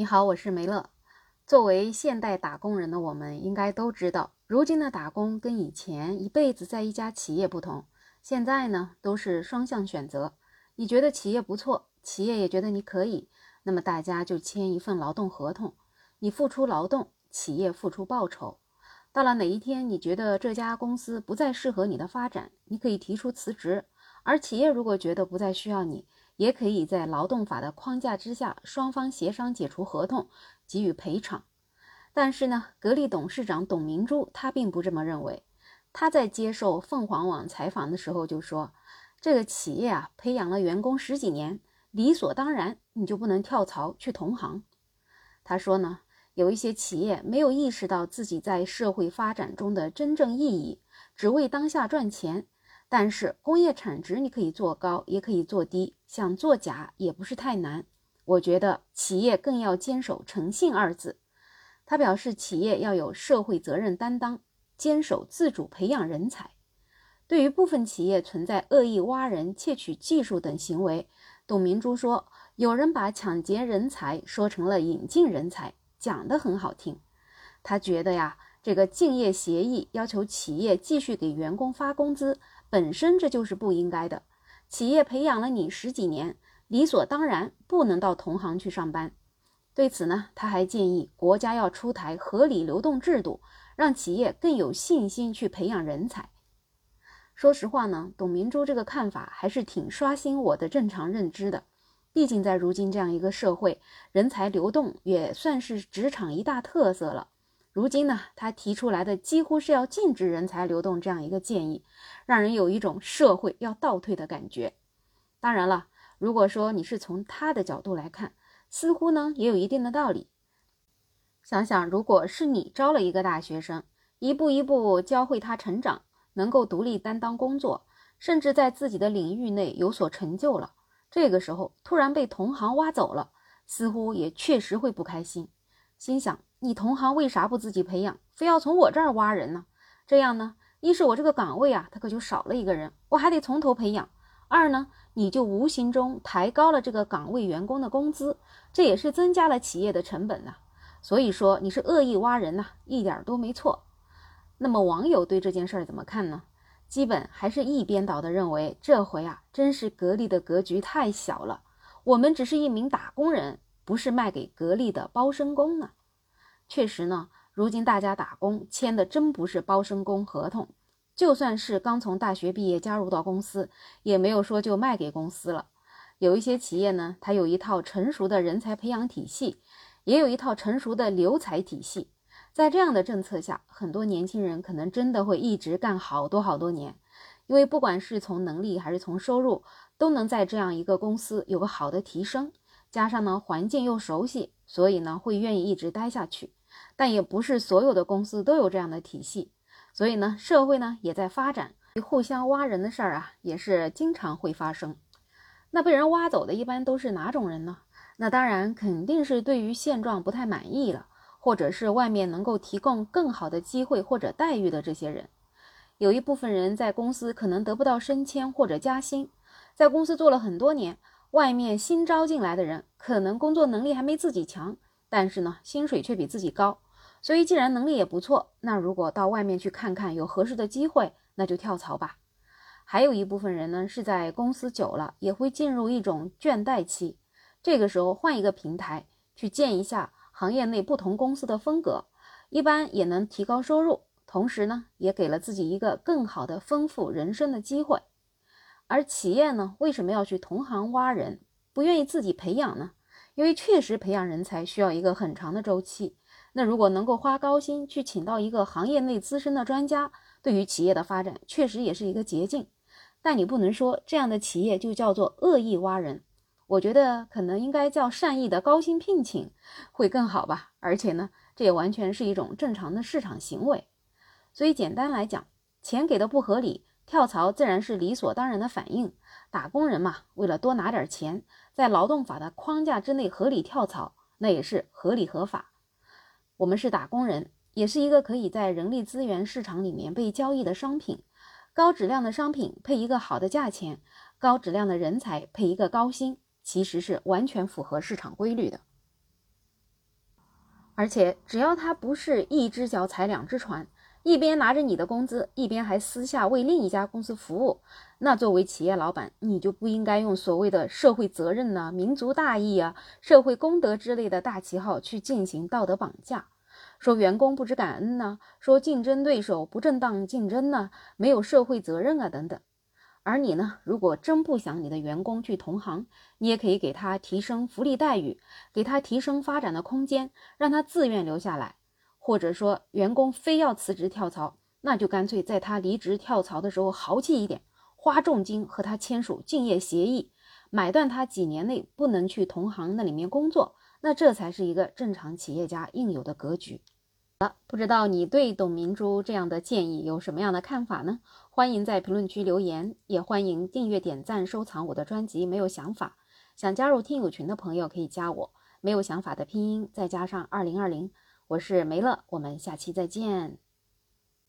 你好，我是梅乐。作为现代打工人的我们，应该都知道，如今的打工跟以前一辈子在一家企业不同。现在呢，都是双向选择。你觉得企业不错，企业也觉得你可以，那么大家就签一份劳动合同，你付出劳动，企业付出报酬。到了哪一天，你觉得这家公司不再适合你的发展，你可以提出辞职。而企业如果觉得不再需要你，也可以在劳动法的框架之下，双方协商解除合同，给予赔偿。但是呢，格力董事长董明珠他并不这么认为。他在接受凤凰网采访的时候就说：“这个企业啊，培养了员工十几年，理所当然你就不能跳槽去同行。”他说呢，有一些企业没有意识到自己在社会发展中的真正意义，只为当下赚钱。但是工业产值你可以做高，也可以做低，想做假也不是太难。我觉得企业更要坚守诚信二字。他表示，企业要有社会责任担当，坚守自主培养人才。对于部分企业存在恶意挖人、窃取技术等行为，董明珠说，有人把抢劫人才说成了引进人才，讲得很好听。他觉得呀，这个竞业协议要求企业继续给员工发工资。本身这就是不应该的。企业培养了你十几年，理所当然不能到同行去上班。对此呢，他还建议国家要出台合理流动制度，让企业更有信心去培养人才。说实话呢，董明珠这个看法还是挺刷新我的正常认知的。毕竟在如今这样一个社会，人才流动也算是职场一大特色了。如今呢，他提出来的几乎是要禁止人才流动这样一个建议，让人有一种社会要倒退的感觉。当然了，如果说你是从他的角度来看，似乎呢也有一定的道理。想想，如果是你招了一个大学生，一步一步教会他成长，能够独立担当工作，甚至在自己的领域内有所成就了，这个时候突然被同行挖走了，似乎也确实会不开心，心想。你同行为啥不自己培养，非要从我这儿挖人呢？这样呢，一是我这个岗位啊，他可就少了一个人，我还得从头培养；二呢，你就无形中抬高了这个岗位员工的工资，这也是增加了企业的成本呐。所以说你是恶意挖人呐，一点都没错。那么网友对这件事儿怎么看呢？基本还是一边倒的认为，这回啊，真是格力的格局太小了。我们只是一名打工人，不是卖给格力的包身工啊。确实呢，如今大家打工签的真不是包身工合同，就算是刚从大学毕业加入到公司，也没有说就卖给公司了。有一些企业呢，它有一套成熟的人才培养体系，也有一套成熟的留才体系。在这样的政策下，很多年轻人可能真的会一直干好多好多年，因为不管是从能力还是从收入，都能在这样一个公司有个好的提升，加上呢环境又熟悉，所以呢会愿意一直待下去。但也不是所有的公司都有这样的体系，所以呢，社会呢也在发展，互相挖人的事儿啊，也是经常会发生。那被人挖走的一般都是哪种人呢？那当然肯定是对于现状不太满意了，或者是外面能够提供更好的机会或者待遇的这些人。有一部分人在公司可能得不到升迁或者加薪，在公司做了很多年，外面新招进来的人可能工作能力还没自己强。但是呢，薪水却比自己高，所以既然能力也不错，那如果到外面去看看有合适的机会，那就跳槽吧。还有一部分人呢，是在公司久了，也会进入一种倦怠期，这个时候换一个平台去见一下行业内不同公司的风格，一般也能提高收入，同时呢，也给了自己一个更好的丰富人生的机会。而企业呢，为什么要去同行挖人，不愿意自己培养呢？因为确实培养人才需要一个很长的周期，那如果能够花高薪去请到一个行业内资深的专家，对于企业的发展确实也是一个捷径。但你不能说这样的企业就叫做恶意挖人，我觉得可能应该叫善意的高薪聘请会更好吧。而且呢，这也完全是一种正常的市场行为。所以简单来讲，钱给的不合理，跳槽自然是理所当然的反应。打工人嘛，为了多拿点钱。在劳动法的框架之内合理跳槽，那也是合理合法。我们是打工人，也是一个可以在人力资源市场里面被交易的商品。高质量的商品配一个好的价钱，高质量的人才配一个高薪，其实是完全符合市场规律的。而且只要他不是一只脚踩两只船，一边拿着你的工资，一边还私下为另一家公司服务，那作为企业老板，你就不应该用所谓的社会责任呢、民族大义啊、社会公德之类的大旗号去进行道德绑架，说员工不知感恩呢，说竞争对手不正当竞争呢，没有社会责任啊等等。而你呢？如果真不想你的员工去同行，你也可以给他提升福利待遇，给他提升发展的空间，让他自愿留下来。或者说，员工非要辞职跳槽，那就干脆在他离职跳槽的时候豪气一点，花重金和他签署竞业协议，买断他几年内不能去同行那里面工作。那这才是一个正常企业家应有的格局。好了不知道你对董明珠这样的建议有什么样的看法呢？欢迎在评论区留言，也欢迎订阅、点赞、收藏我的专辑。没有想法，想加入听友群的朋友可以加我。没有想法的拼音再加上二零二零，我是梅乐，我们下期再见。